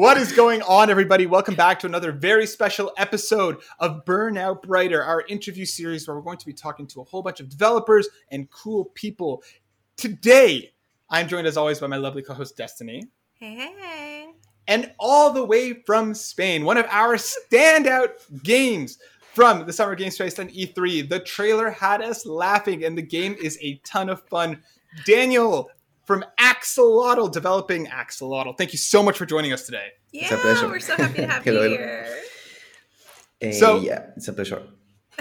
What is going on, everybody? Welcome back to another very special episode of Burnout Brighter, our interview series where we're going to be talking to a whole bunch of developers and cool people. Today, I'm joined as always by my lovely co host, Destinee. Hey, hey, hey. And all the way from Spain, one of our standout games from the Summer Games Fest and E3. The trailer had us laughing, and the game is a ton of fun. Daniel from AK-Xolotl, developing AK-Xolotl. Thank you so much for joining us today. Yeah, It's a pleasure. we're so happy to have you here. Eh, So- yeah, it's a pleasure.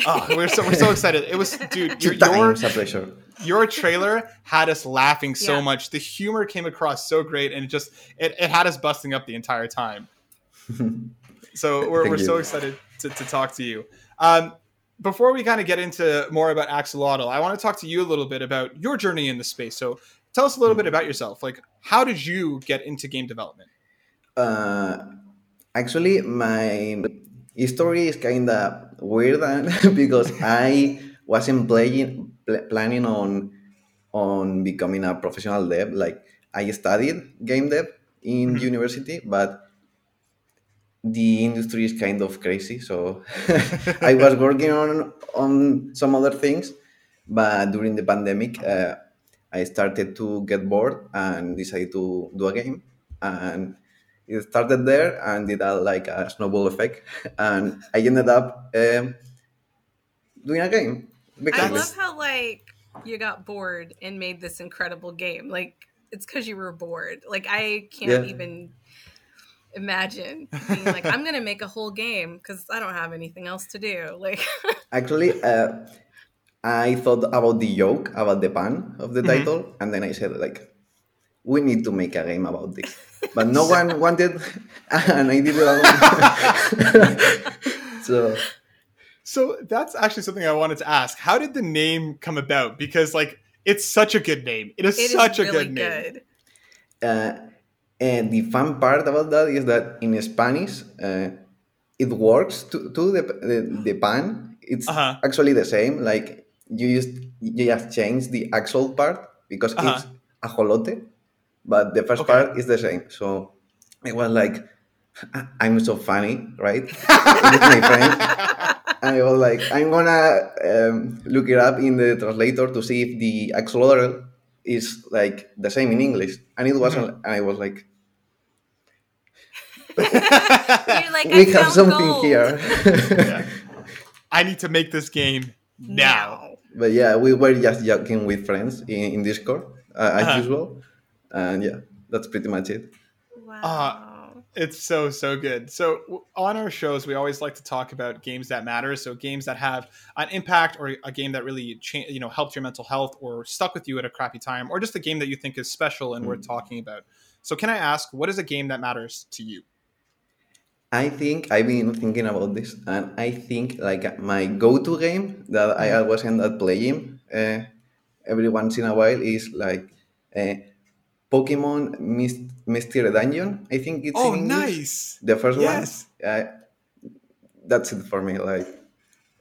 Oh, we're so we're so excited. It was, dude, your Two times your, a pleasure. your trailer had us laughing so Yeah. much. The humor came across so great, and it just it, it had us busting up the entire time. So we're, Thank we're so excited to, to talk to you. Um, before we kind of get into more about AK-Xolotl, I want to talk to you a little bit about your journey in the space. So tell us a little bit about yourself. Like, how did you get into game development? Uh, actually, my history is kind of weird because I wasn't playing, pl- planning on on becoming a professional dev. Like I studied game dev in Mhm. university, but the industry is kind of crazy. So I was working on on some other things, but during the pandemic, uh, I started to get bored and decided to do a game. And it started there and did a, like a snowball effect, and I ended up um, doing a game. I love how like you got bored and made this incredible game. Like it's because you were bored. Like I can't Yeah. even imagine being like, I'm gonna make a whole game because I don't have anything else to do. Like Actually, uh, I thought about the joke, about the pun of the Mhm. title, and then I said like, we need to make a game about this. But no one wanted, and I did it alone. so So that's actually something I wanted to ask. How did the name come about? Because like it's such a good name. It is it is such a really good name. good. uh, and the fun part about that is that in Spanish, uh, it works to, to the, the the pun. It's Uh-huh. actually the same. Like you just you just change the axle part because Uh-huh. it's ajolote, but the first Okay. part is the same. So it was like, "I- I'm so funny, right? With my friend. And I was like, I'm gonna um, look it up in the translator to see if the axolotl is like the same in English, and it wasn't. And I was like, like, we I have something gold. here. Yeah. I need to make this game now. But yeah, we were just joking with friends in, in Discord uh, as Uh-huh. usual, and yeah, that's pretty much it. Wow. It's so so good. So on our shows, we always like to talk about games that matter. So games that have an impact, or a game that really cha- you know helped your mental health, or stuck with you at a crappy time, or just a game that you think is special and worth talking about. So can I ask, what is a game that matters to you? I think I've been thinking about this, and I think like my go-to game that I always end up playing uh, every once in a while is like uh, Pokemon Myst- Mystery Dungeon. I think it's Oh, in nice. The first Yes. one. Uh, that's it for me. Like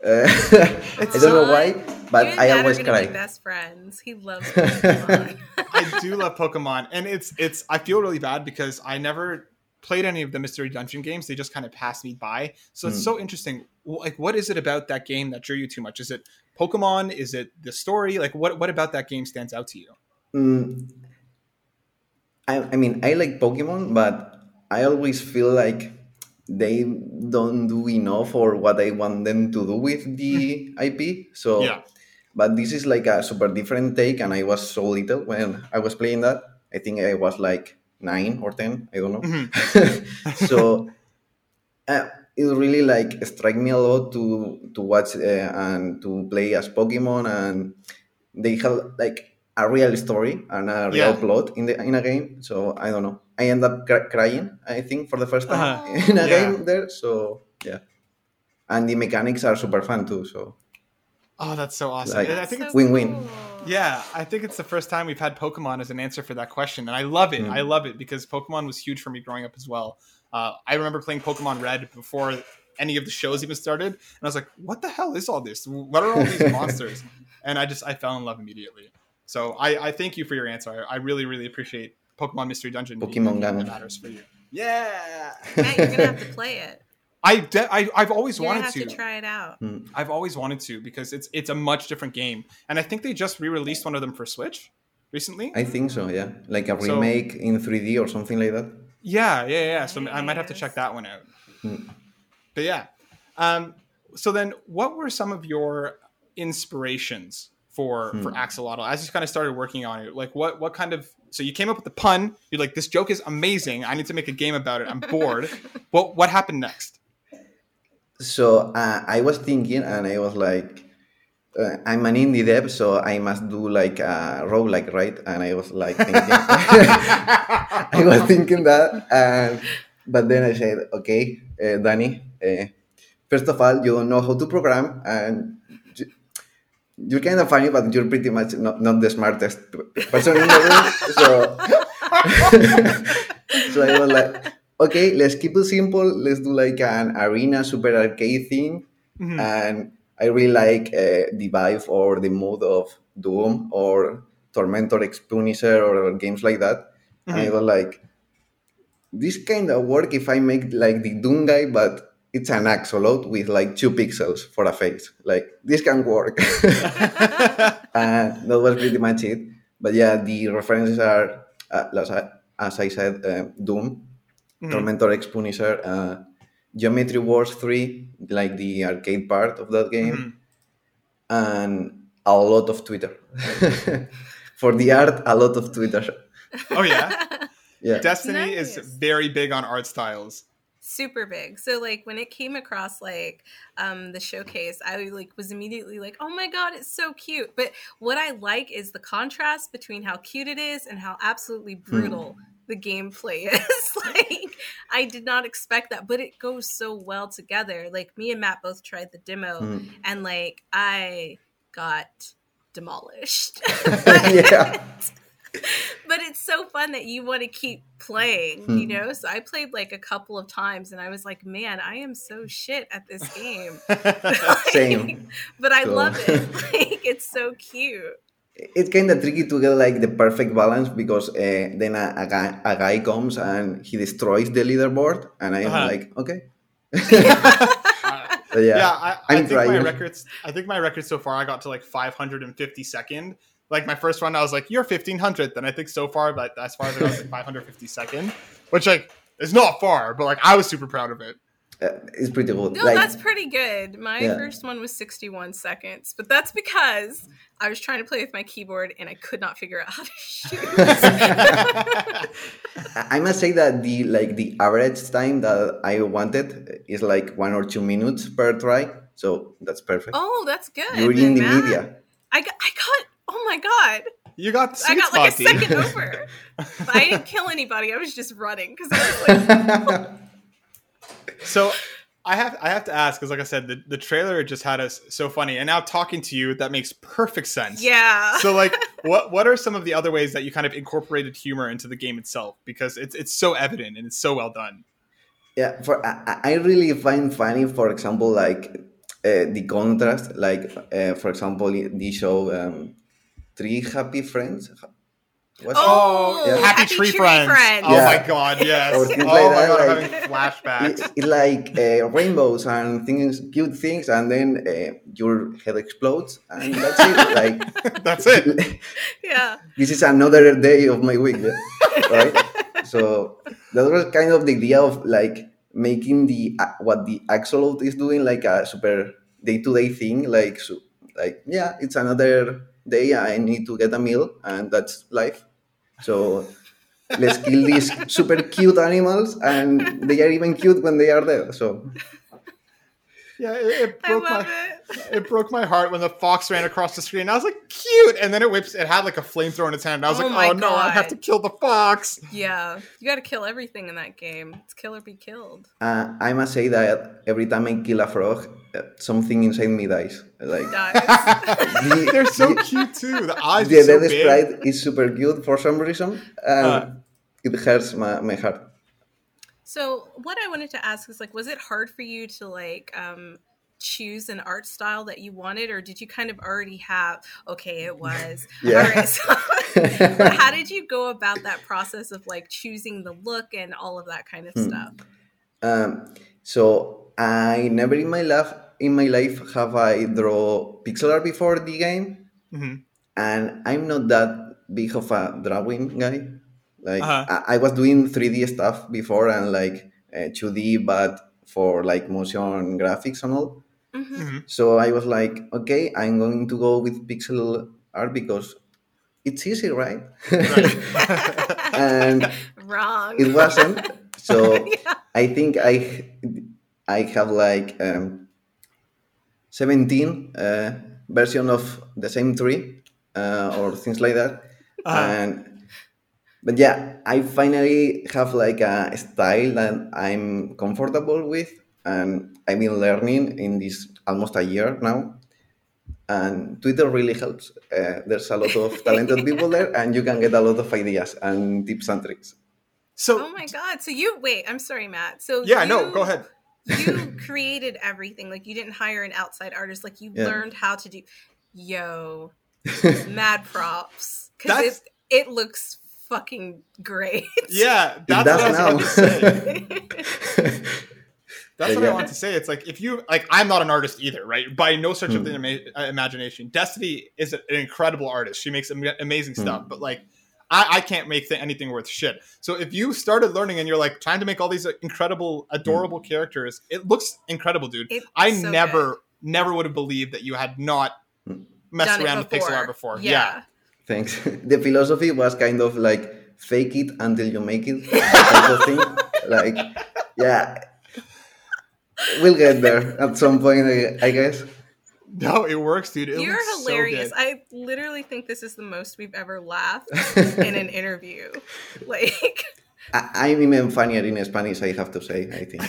uh, I don't know why, but you and I Dad always are gonna cry. Be best friends. He loves Pokemon. I do love Pokemon, and it's it's. I feel really bad because I never played any of the Mystery Dungeon games. They just kind of passed me by. So it's Mm. so interesting. Like, what is it about that game that drew you too much? Is it Pokemon? Is it the story? Like, what what about that game stands out to you? Mm, I, I mean, I like Pokemon, but I always feel like they don't do enough for what I want them to do with the IP. So, Yeah. but this is like a super different take, and I was so little when I was playing that. I think I was like nine or ten. I don't know. Mhm. so uh, it really like strike me a lot to to watch uh, and to play as Pokemon, and they have like a real story and a real Yeah. plot in the in a game. So I don't know. I end up cr- crying. I think for the first time Uh-huh. in a Yeah. game there. So yeah, and the mechanics are super fun too. So Oh, that's so awesome. Like- I think So it's Win-win. cool. Yeah, I think it's the first time we've had Pokemon as an answer for that question, and I love it. Mm. I love it because Pokemon was huge for me growing up as well. Uh, I remember playing Pokemon Red before any of the shows even started, and I was like, "What the hell is all this? What are all these monsters?" And I just I fell in love immediately. So I, I thank you for your answer. I, I really really appreciate Pokemon Mystery Dungeon. Pokemon a game that matters for you. Yeah. Matt, you're gonna have to play it. I, de- I I've always You're wanted have to. to try it out. Hmm. I've always wanted to because it's it's a much different game, and I think they just re-released one of them for Switch recently. I think so. Yeah, like a So- remake in 3D or something like that. Yeah, yeah, yeah. So I might have to check that one out. Hmm. But yeah. Um, so then, what were some of your inspirations for hmm. for AK-Xolotl as you kind of started working on it? Like, what what kind of so you came up with the pun? You're like, this joke is amazing. I need to make a game about it. I'm bored. what what happened next? So uh, I was thinking, and I was like, uh, I'm an indie dev, so I must do like a roguelike, right? And I was like thinking, I was thinking that, and but then I said, okay, uh, Danny, uh, first of all, you don't know how to program, and you- you're kind of funny, but you're pretty much not, not the smartest person in the room. So, so I was like, okay, let's keep it simple. Let's do like an arena super arcade thing, Mhm. and I really like uh, the vibe or the mood of Doom or Tormentor X Punisher or games like that. And I was like, this kind of work if I make like the Doom guy, but it's an axolot with like two pixels for a face. Like this can work. and that was pretty much it. But yeah, the references are, uh, as, I, as I said, uh, Doom, Mhm. Tormentor X Punisher, uh, Geometry Wars 3, like the arcade part of that game, Mhm. and a lot of Twitter. For the art, a lot of Twitter. Oh yeah, Yeah. Destinee is very big on art styles. super big so like when it came across like um the showcase i like was immediately like oh my god it's so cute but what i like is the contrast between how cute it is and how absolutely brutal the gameplay is like i did not expect that but it goes so well together like me and matt both tried the demo Mm. and like i got demolished yeah. but it's so fun that you want to keep playing, you Hmm. know? So I played like a couple of times and I was like, man, I am so shit at this game. Same. but I So- love it. Like, it's so cute. It's kind of tricky to get like the perfect balance because uh, then a, a, guy, a guy comes and he destroys the leaderboard, and I'm Uh-huh. like, okay. yeah, yeah. I, I think my records. I think my record so far, I got to like 552nd. Like my first run, I was like, "You're 1500th," and I think so far, but as far as I was like 552nd, which like is not far, but like I was super proud of it. Uh, it's pretty good. No, like, that's pretty good. My Yeah. first one was 61 seconds, but that's because I was trying to play with my keyboard and I could not figure out how to shoot. I I must say that the like the average time that I wanted is like one or two minutes per try, so that's perfect. oh, that's good. You're in the Matt. media. I got, I got, oh my God. you got I sweet got like a second over. But I didn't kill anybody. I was just running because I was like, So I have I have to ask because, like I said, the, the trailer just had us so funny, and now talking to you, that makes perfect sense. yeah. So, like, what what are some of the other ways that you kind of incorporated humor into the game itself? Because it's it's so evident and it's so well done. Yeah, for I, I I really find funny, for example, like uh, the contrast. Like, uh, for example, the show um, Three Happy Friends. What's Oh, happy, Happy tree, Tree friends. Friends. Oh Yeah. my god, yes. Oh things my like that, god, I'm like- having flashbacks. It's, it's like uh, rainbows and things, cute things, and then uh, your head explodes, and that's it. Like, That's it. yeah. this is another day of my week, yeah? right? So that was kind of the idea of like making the uh, what the axolot is doing like a super day to day thing. Like, so, like yeah, it's another day. I need to get a meal, and that's life. So let's kill these super cute animals, and they are even cute when they are dead. So Yeah, it, it I broke love my it. it broke my heart when the fox ran across the screen. I was like, cute, and then it whips. It had like a flamethrower in its hand. And I was Oh like, my oh no, I have to kill the fox. Yeah. You got to kill everything in that game. It's kill or be killed. uh, I must say that every time I kill a frog, uh, something inside me dies. Like Dies. the, They're so the- cute too. The eyes the are so dead sprite is super cute for some reason, and Uh. it hurts my, my heart. So what I wanted to ask is like, was it hard for you to like um choose an art style that you wanted, or did you kind of already have? Okay, it was. Yeah. All right. So, how did you go about that process of like choosing the look and all of that kind of Hmm. stuff? Um, so I never in my life in my life have I draw pixel art before the game, Mhm. and I'm not that big of a drawing guy. Like Uh-huh. I, I was doing 3D stuff before and like uh, 2D, but for like motion graphics and all. hmm Mhm. So I was like, okay, I'm going to go with pixel art because it's easy, right? and Wrong. it wasn't. So yeah. I think I I have like um, 17 uh, version of the same tree uh, or things like that. Uh-huh. And but yeah, I finally have like a style that I'm comfortable with, and I've been learning in this almost a year now. And Twitter really helps. Uh, there's a lot of talented people there, and you can get a lot of ideas and tips and tricks. So Oh my god. So you wait, I'm sorry, Matt. So yeah, you, no, go ahead. You created everything. Like you didn't hire an outside artist. Like you Yeah. learned how to do yo mad props. Cuz it it looks fucking great. Yeah, that's does what I was now. going to say. That's Yeah, what I yeah. want to say. It's like if you like, I'm not an artist either, right? By no stretch of the Hmm. ima- uh, imagination. Destinee is an incredible artist. She makes am- amazing Hmm. stuff, but like, I, I can't make th- anything worth shit. So if you started learning and you're like trying to make all these uh, incredible, adorable characters, it looks incredible, dude. It's I so never, good. never would have believed that you had not Hmm. messed Done around with pixel art before. Yeah. Yeah. Thanks. The philosophy was kind of like fake it until you make it type of thing. Like, yeah, we'll get there at some point, I, I guess. No, it works, dude. It You're looks so hilarious. I literally think this is the most we've ever laughed in an interview. Like I, I'm even funnier in Spanish, I have to say, I think.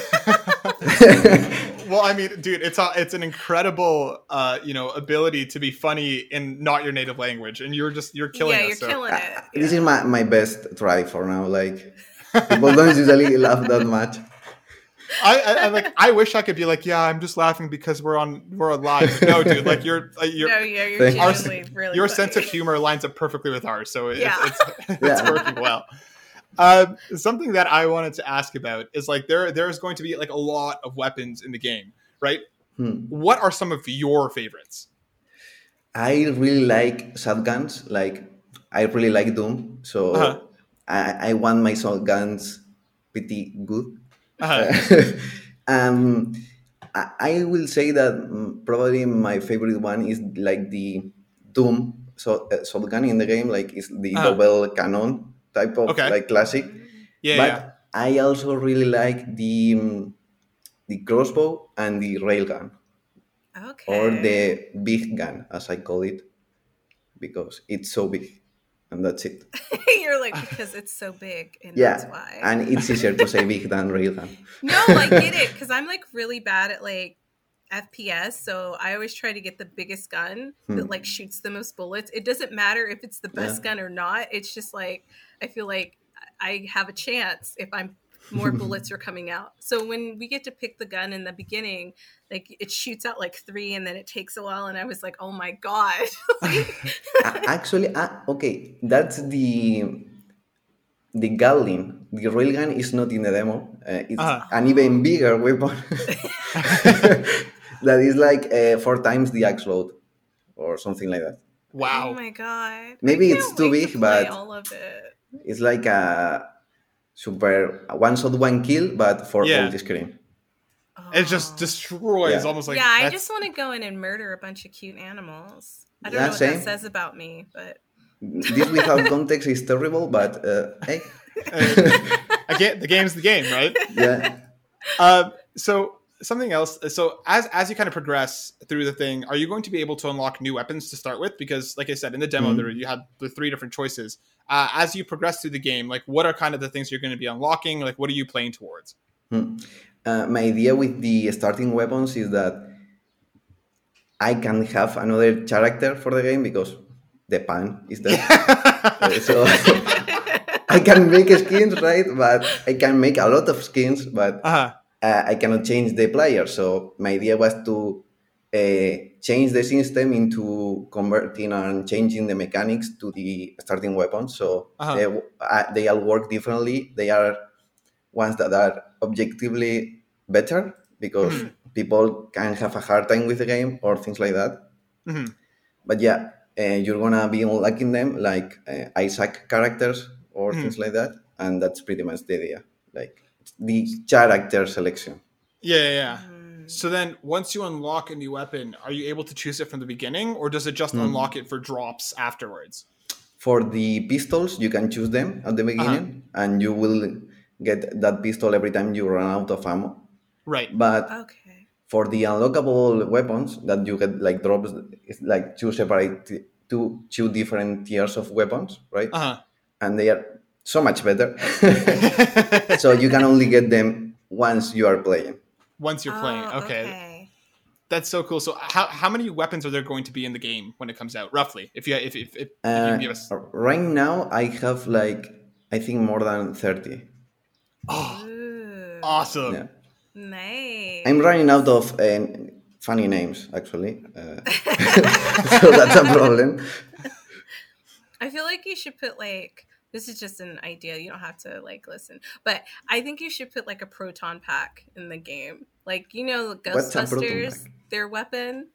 Well, I mean, dude, it's a, it's an incredible, uh, you know, ability to be funny in not your native language, and you're just you're killing it. yeah, us. you're so- killing it. Uh, This is my, my best try for now. Like, people don't usually laugh that much. I, I, I'm like, I wish I could be like, yeah, I'm just laughing because we're on we're alive. No, dude, like you're, uh, you're no, yeah, you're Thank- Our- really your funny. sense of humor lines up perfectly with ours, so it's Yeah. it's, it's Yeah. working well. Um, something that I wanted to ask about is like there there is going to be like a lot of weapons in the game, right? Hmm. What are some of your favorites? I really like shotguns. Like, I really like Doom. So, Uh-huh. I, I want my shotguns pretty good. Uh, um, I, I will say that mm, probably my favorite one is like the Doom so, uh, shotgun in the game. Like is the Uh-huh. double cannon type of Okay. like classic. yeah, but yeah. I also really like the the crossbow and the railgun Okay. or the big gun as I call it because it's so big and that's it. You're like because it's so big and Yeah, that's why. and it's easier to say big than railgun. no, I get it because I'm like really bad at like FPS, so I always try to get the biggest gun Hmm. that like shoots the most bullets. It doesn't matter if it's the best gun or not. It's just like I feel like I have a chance if I'm more bullets are coming out. So when we get to pick the gun in the beginning, like it shoots out like three and then it takes a while and I was like, "Oh my god." Actually, uh, okay, that's the the Gatling. The railgun is not in the demo. Uh, it's Uh-huh. an even bigger weapon that is like uh, four times the axe load or something like that. Wow. Oh my god. Maybe it's too wait to big, but- all of it. It's like a super one shot one kill, but for Yeah. all the screen. It just Oh. destroys Yeah. almost like yeah, I that's- just want to go in and murder a bunch of cute animals. I don't Yeah, know what same. that says about me, but This without context is terrible, but uh, hey, again the game's the game, right? yeah. Um, so something else. So as as you kind of progress through the thing, are you going to be able to unlock new weapons to start with? Because, like I said in the demo, Mhm. there you had the three different choices. Uh, as you progress through the game, like what are kind of the things you're going to be unlocking? Like what are you playing towards? Hmm. Uh, my idea with the starting weapons is that I can have another character for the game because the pan is there. Uh, so I can make skins, right? But I can make a lot of skins, but Uh-huh. Uh, I cannot change the player. So my idea was to uh, change the system into converting and changing the mechanics to the starting weapons. So Uh-huh. they, uh, they all work differently. They are ones that are objectively better because Mhm. people can have a hard time with the game or things like that. Mhm. But yeah, uh, you're gonna be unlocking them like uh, Isaac characters or Mhm. things like that, and that's pretty much the idea. Like the character selection. Yeah, yeah, yeah. Mm. So then, once you unlock a new weapon, are you able to choose it from the beginning, or does it just Hmm. unlock it for drops afterwards? For the pistols, you can choose them at the beginning, and you will get that pistol every time you run out of ammo. Right. But Okay. for the unlockable weapons that you get like drops, it's like two separate, two two different tiers of weapons, right? Uh huh. And they are so much better. so you can only get them once you are playing. Once you're playing, Oh, okay. that's so cool. So, how, how many weapons are there going to be in the game when it comes out, roughly? If you if if, if, if you Uh, can give us, right now, I have like I think more than thirty. oh, Ooh, awesome. Yeah. Nice. I'm running out of uh, funny names actually, uh, so that's a problem. I feel like you should put like this is just an idea. You don't have to like listen, but I think you should put like a proton pack in the game. Like you know, the What's a proton Ghostbusters, their weapon.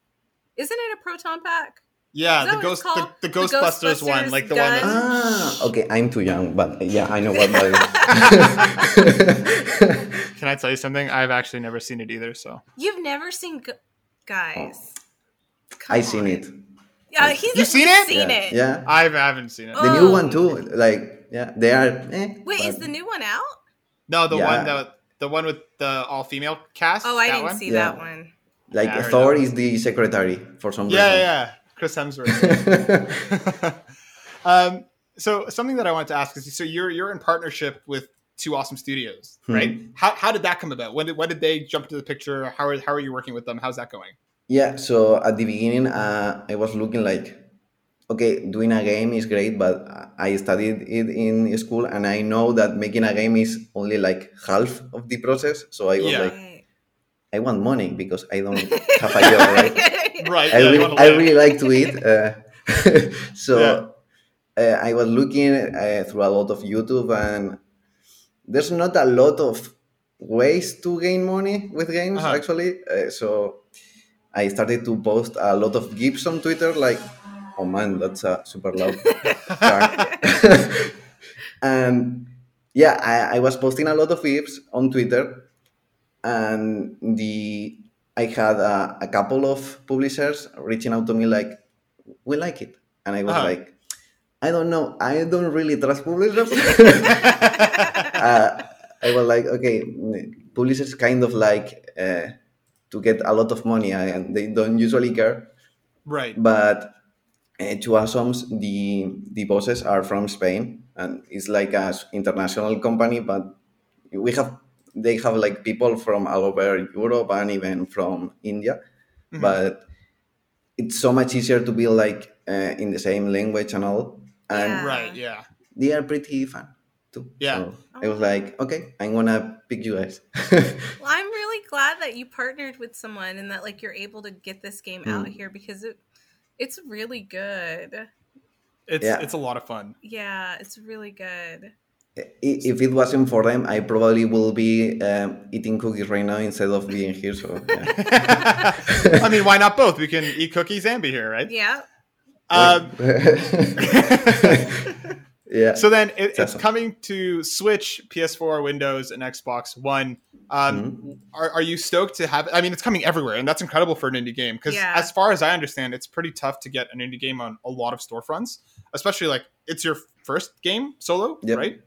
Isn't it a proton pack? Yeah, the ghost the, called? the The Ghostbusters, one, like the one. That. Ah, okay, I'm too young, but yeah, I know what that is. can I tell you something? I've actually never seen it either. So You've never seen g- guys. I Come seen it. Yeah, he's You've seen it? Seen yeah, it. yeah. I've, I haven't seen it. The new Oh. one too. Like yeah, they are. Eh, Wait, is the new one out? No, the Yeah. one that the one with the all female cast. Oh, I that didn't one? see Yeah. that one. like Yeah, Thor is the secretary for some reason. yeah, yeah. Chris Hemsworth. um, so something that I wanted to ask is, so you're you're in partnership with two awesome studios, Hmm. right? How, how did that come about? When did when did they jump into the picture? How are how are you working with them? How's that going? Yeah, so at the beginning, uh, I was looking like, okay, doing a game is great, but I studied it in school, and I know that making a game is only like half of the process. So I was Yeah. like, I want money because I don't have a job, right? Right. I, yeah, really, I really like to eat. Uh, so Yeah. uh, I was looking uh, through a lot of YouTube, and there's not a lot of ways to gain money with games, Uh-huh. actually. Uh, so I started to post a lot of GIFs on Twitter, like, oh man, that's a super loud car. and yeah, I, I was posting a lot of GIFs on Twitter, and the I had a, a couple of publishers reaching out to me like, "We like it," and I was Uh-huh. like, "I don't know, I don't really trust publishers." uh, I was like, "Okay, publishers kind of like uh, to get a lot of money, and they don't usually care." right. but uh, 2Awesome's, the the bosses are from Spain, and it's like a international company. But we have they have like people from all over Europe and even from India. Mhm. But it's so much easier to be like uh, in the same language and all, and Yeah. Right. Yeah. they are pretty fun too. Yeah. So I was like, okay, I'm gonna pick you guys. Well, I'm really glad that you partnered with someone and that like you're able to get this game out Mm. here because it it's really good. It's Yeah. it's a lot of fun. Yeah, it's really good. If it wasn't for them, I probably will be um, eating cookies right now instead of being here. So yeah. I mean, why not both? We can eat cookies and be here, right? Yeah. Um, yeah. so then it, it's awesome. coming to Switch, PS4, Windows, and Xbox One. Um, Mm-hmm. are, are you stoked to have? It? I mean, it's coming everywhere, and that's incredible for an indie game. Because Yeah. as far as I understand, it's pretty tough to get an indie game on a lot of storefronts, especially like it's your first game solo, Yep. right?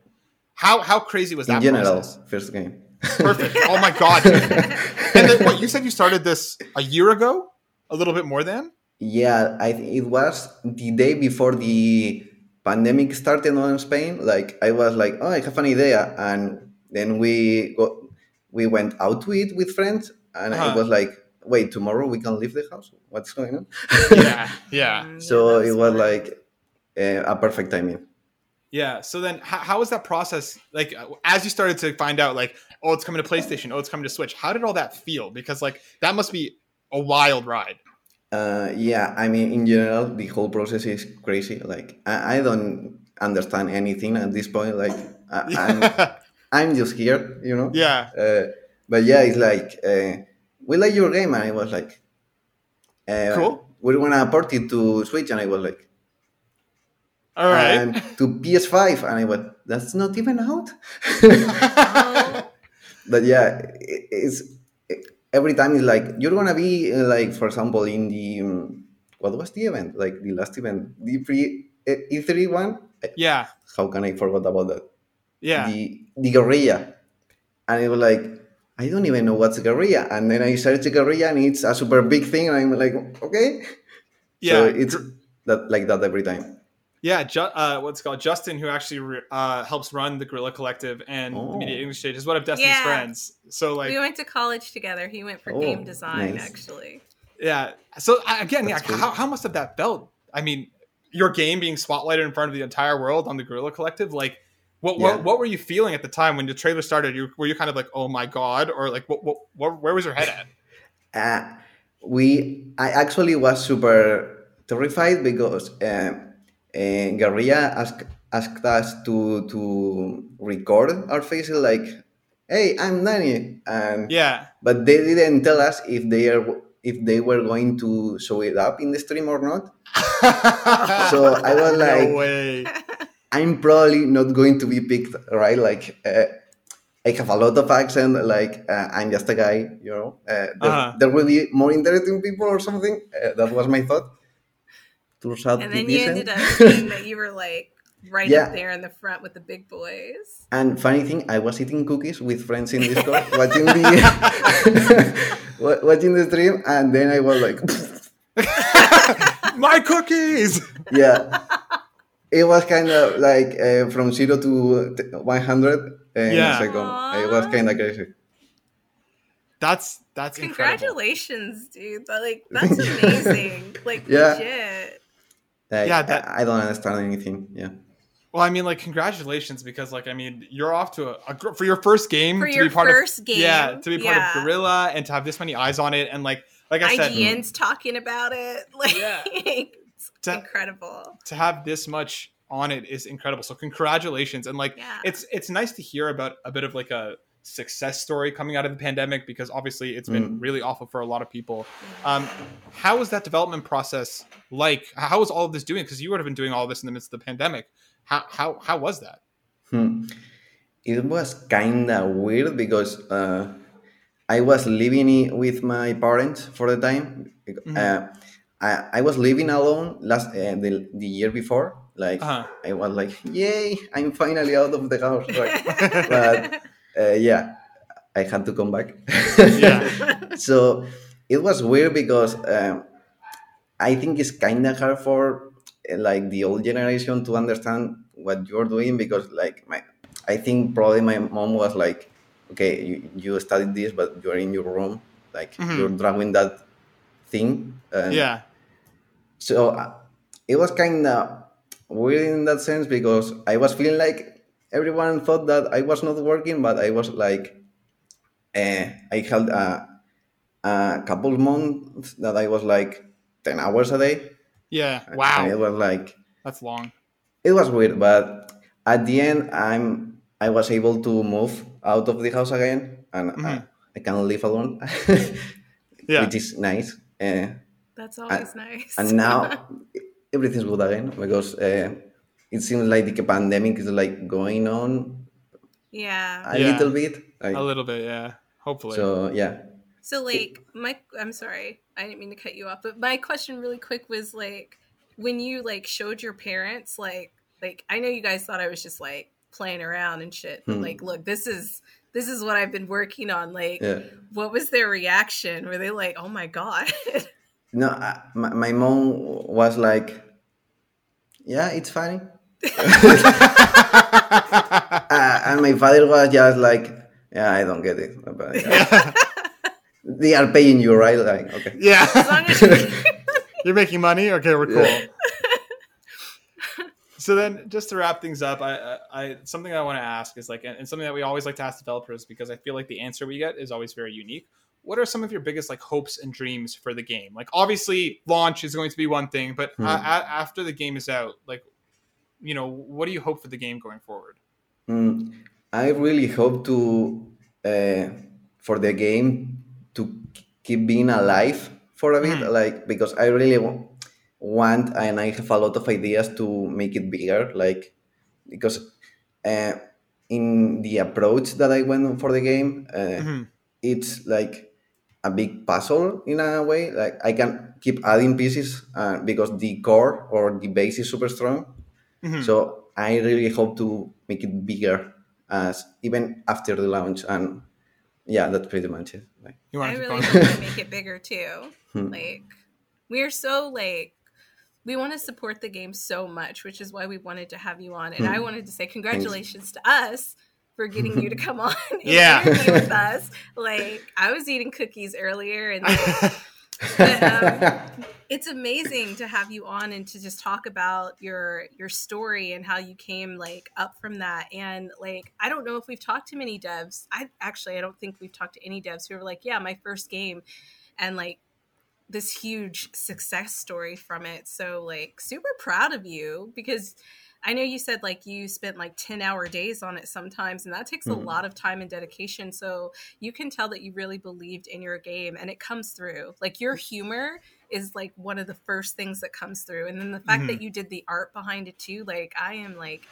How how crazy was in that general, process? first game. Perfect. Oh my god. and then, what you said you started this a year ago, a little bit more than. Yeah, I think it was the day before the pandemic started on Spain. Like I was like, oh, I have an idea, and then we go, we went out to eat with friends, and I Uh-huh. was like, wait, tomorrow we can leave the house. What's going on? Yeah, yeah. So that it was smart. like uh, a perfect timing. Yeah. So then, how, how was that process? Like, uh, as you started to find out, like, oh, it's coming to PlayStation, oh, it's coming to Switch. How did all that feel? Because like that must be a wild ride. Uh, yeah, I mean, in general, the whole process is crazy. Like, I, I don't understand anything at this point. Like, I, I'm, I'm just here, you know. Yeah. Uh, but yeah, it's like uh, we like your game, and I was like, uh, Cool. We're gonna port it to Switch, and I was like, All right. and to PS5, and I went, that's not even out. But yeah, it, it's every time it's like you're gonna be uh, like, for example, in the um, what was the event? Like the last event, the pre E3 one. yeah. How can I forget about that? Yeah. The the guerrilla, and it was like I don't even know what's guerrilla, and then I search guerrilla, and it's a super big thing, and I'm like, okay, yeah. So it's that like that every time. Yeah, Ju- uh, what's it called Justin, who actually re- uh, helps run the Guerrilla Collective and the Oh. Media English Stage, is one of Destinee's Yeah. friends. So like, we went to college together. He went for Oh, game design, nice. actually. yeah. So again, yeah, That's cool. how, how must have that felt? I mean, your game being spotlighted in front of the entire world on the Guerrilla Collective, like. What, Yeah. what, what were you feeling at the time when the trailer started? You were you kind of like, oh my god, or like, what, what, what where was your head at? Uh, we I actually was super terrified because uh, uh, Guerrilla asked asked us to to record our faces like, "Hey, I'm Danny," and Yeah, but they didn't tell us if they are if they were going to show it up in the stream or not. So I was like, no. I'm probably not going to be picked, right? Like, uh, I have a lot of accent. Like, uh, I'm just a guy, you know. Uh, there, Uh-huh. there will be more interesting people or something. Uh, that was my thought. Turns out And it then you ended up seeing that you were like right Yeah. up there in the front with the big boys. And funny thing, I was eating cookies with friends in Discord, watching the watching the stream, and then I was like, My cookies. yeah. It was kind of like uh, from zero to 100 in Yeah. a second. It was kind of crazy. That's that's incredible. Congratulations, dude. That, like that's amazing. like Yeah. legit. Like, Yeah, that- I I don't understand anything. Yeah. Well, I mean, like, congratulations because, like, I mean, you're off to a, a for your first game For to your be part first of game, yeah to be part yeah. of Guerrilla and to have this many eyes on it and like like I said IGN's talking about it. Like Yeah. it's To- incredible. to have this much on it is incredible. So congratulations and like Yeah. it's it's nice to hear about a bit of like a success story coming out of the pandemic because obviously it's been Mm. really awful for a lot of people. Um, how was that development process like? How was all of this doing? Because you would have been doing all of this in the midst of the pandemic. How how how was that? Hmm. It was kind of weird because uh, I was living i- with my parents for the time. Mhm. Uh, I, I was living alone last uh, the, the year before. Like Uh-huh. I was like, "Yay! I'm finally out of the house." Right? but uh, yeah, I had to come back. Yeah. so it was weird because um, I think it's kind of hard for uh, like the old generation to understand what you're doing because like my I think probably my mom was like, okay, you, you studied this, but you're in your room, like Mhm. you're drawing that thing. And Yeah. So uh, it was kind of weird in that sense because I was feeling like everyone thought that I was not working, but I was like, uh, I had a, a couple months that I was like 10 hours a day. Yeah. And Wow. it was like, That's long. it was weird, but at the end, I'm I was able to move out of the house again, and I, Mhm. I can live alone, Yeah. which is nice. Uh, That's always nice. and now everything's good again because uh, it seems like the pandemic is like going on yeah. a Yeah. little bit. Like, A little bit. Yeah. Hopefully. so yeah, So like my I'm sorry, I didn't mean to cut you off, but my question really quick was like when you like showed your parents like like I know you guys thought I was just like playing around and shit, but Hmm. like look, this is this is what I've been working on. Like yeah. what was their reaction? Were they like, "Oh my god." No, uh, my, my mom was like, "Yeah, it's funny," uh, and my father was just like, "Yeah, I don't get it." But, yeah. they are paying you, right? Like, okay. yeah. as you- You're making money? Okay, we're cool. Yeah. so then just to wrap things up I, I, I something i want to ask is like and, and something that we always like to ask developers because i feel like the answer we get is always very unique what are some of your biggest like hopes and dreams for the game like obviously launch is going to be one thing but Hmm. a- a- after the game is out like you know what do you hope for the game going forward Mm, I really hope to uh, for the game to keep being alive for a bit, Mhm. like because I really wa- want and I have a lot of ideas to make it bigger, like because uh, in the approach that I went for the game, uh, Mhm. it's like a big puzzle in a way. Like I can keep adding pieces uh, because the core or the base is super strong. Mhm. So I really hope to make it bigger as even after the launch and yeah, that's pretty much it. Like, you want I to really going hope to make it bigger too. Hmm. Like we're so like we want to support the game so much, which is why we wanted to have you on. And I Hmm. wanted to say congratulations to us for getting you to come on Yeah. with us. Like I was eating cookies earlier and like, But, um, it's amazing to have you on and to just talk about your your story and how you came like up from that. And like i don't know if we've talked to many devs. I actually i don't think we've talked to any devs who are like yeah my first game and like this huge success story from it. So like super proud of you because I know you said like you spent like 10 hour days on it sometimes, and that takes a Mhm. lot of time and dedication. So you can tell that you really believed in your game and it comes through. Like your humor is like one of the first things that comes through. And then the fact that you did the art behind it too, like I am like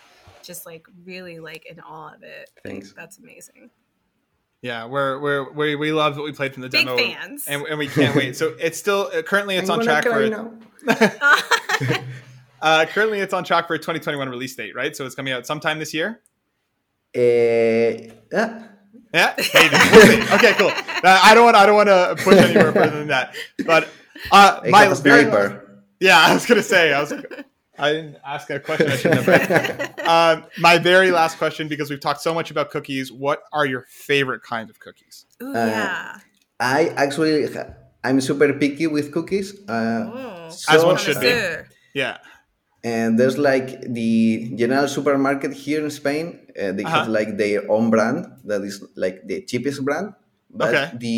just like really like in awe of it. Like, Thanks. that's amazing. yeah we're, we're we we loved what we played from the Big demo fans. and, and we can't wait so it's still uh, currently it's I'm on track for cry a- now. Uh, currently it's on track for a 2021 release date right so it's coming out sometime this year Eh, yeah. Yeah, maybe. We'll. Okay, cool. Uh, I don't want. I don't want to push anywhere further than that. But uh, I my have very sniper. yeah, I was gonna say. I was. I didn't ask a question. I shouldn't have. Uh, my very last question, because we've talked so much about cookies. What are your favorite kind of cookies? Ooh, Uh, yeah. I actually, I'm super picky with cookies. Uh, Oh. As one should be. Yeah. And there's like the general supermarket here in Spain. Uh, they have Uh-huh. like their own brand that is like the cheapest brand. But Okay. the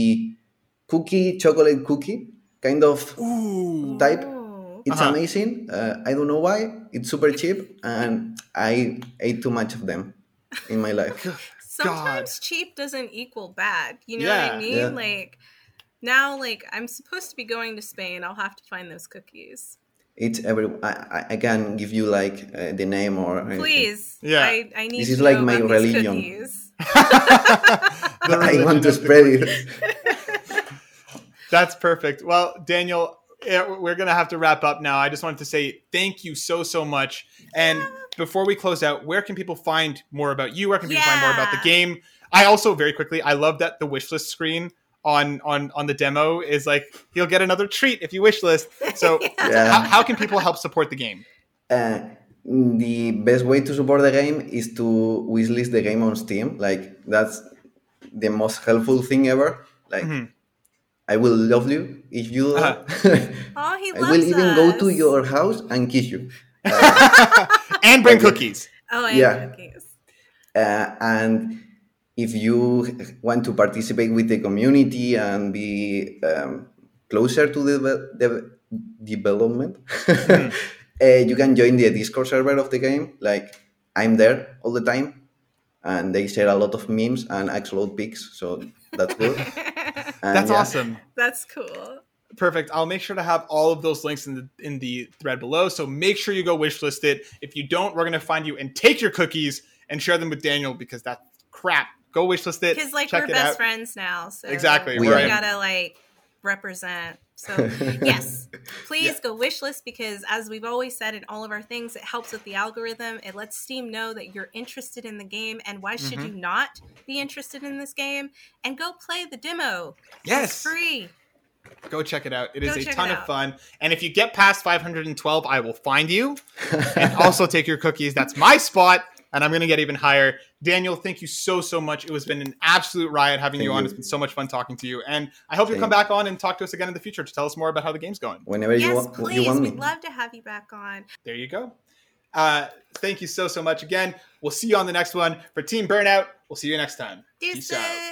cookie, chocolate cookie kind of Ooh. type, Ooh. it's Uh-huh. amazing. Uh, I don't know why. It's super cheap. And I ate too much of them in my life. sometimes cheap doesn't equal bad. You know Yeah. what I mean? Yeah. Like now, like I'm supposed to be going to Spain. I'll have to find those cookies. It's every. I, I- I can give you like uh, the name or anything. Please. Yeah. I, I need This to is like my religion. cookies. I want to spread it. That's perfect. Well, Daniel, we're going to have to wrap up now. I just wanted to say thank you so, so much. And before we close out, where can people find more about you? Where can people find more about the game? I also, very quickly, I love that the wish list screen on on on the demo is like you'll get another treat if you wish list. So Yeah. how, how can people help support the game? Uh, the best way to support the game is to wishlist the game on Steam. Like that's the most helpful thing ever. Like Mhm. I will love you if you. do that. Oh, he loves I loves will even go to your house and kiss you. and bring Okay. cookies. Oh, and Yeah. cookies. Uh, and if you want to participate with the community and be um, closer to the, the development, Hmm. uh, you can join the Discord server of the game. Like I'm there all the time, and they share a lot of memes and upload pics, so that's good. And That's yeah, awesome. That's cool. Perfect. I'll make sure to have all of those links in the in the thread below. So make sure you go wishlist it. If you don't, we're gonna find you and take your cookies and share them with Daniel because that's crap. Go wishlist it. Because like check we're it best out. friends now, so Exactly, We we're gotta like represent. So yes, please Yeah. go wish list because as we've always said in all of our things, it helps with the algorithm. It lets Steam know that you're interested in the game, and why should Mhm. you not be interested in this game? And go play the demo. Yes. it's free. Go check it out. It is Go a ton of fun. And if you get past 512, I will find you and also take your cookies. That's my spot. And I'm going to get even higher. Daniel, thank you so, so much. It has been an absolute riot having Thank you on. It's been so much fun talking to you. And I hope you'll come back on and talk to us again in the future to tell us more about how the game's going. Whenever you yes, want, please. you want. We'd love to have you back on. There you go. Uh, thank you so so much again. We'll see you on the next one for Team Burnout. We'll see you next time. Deuces. Peace out.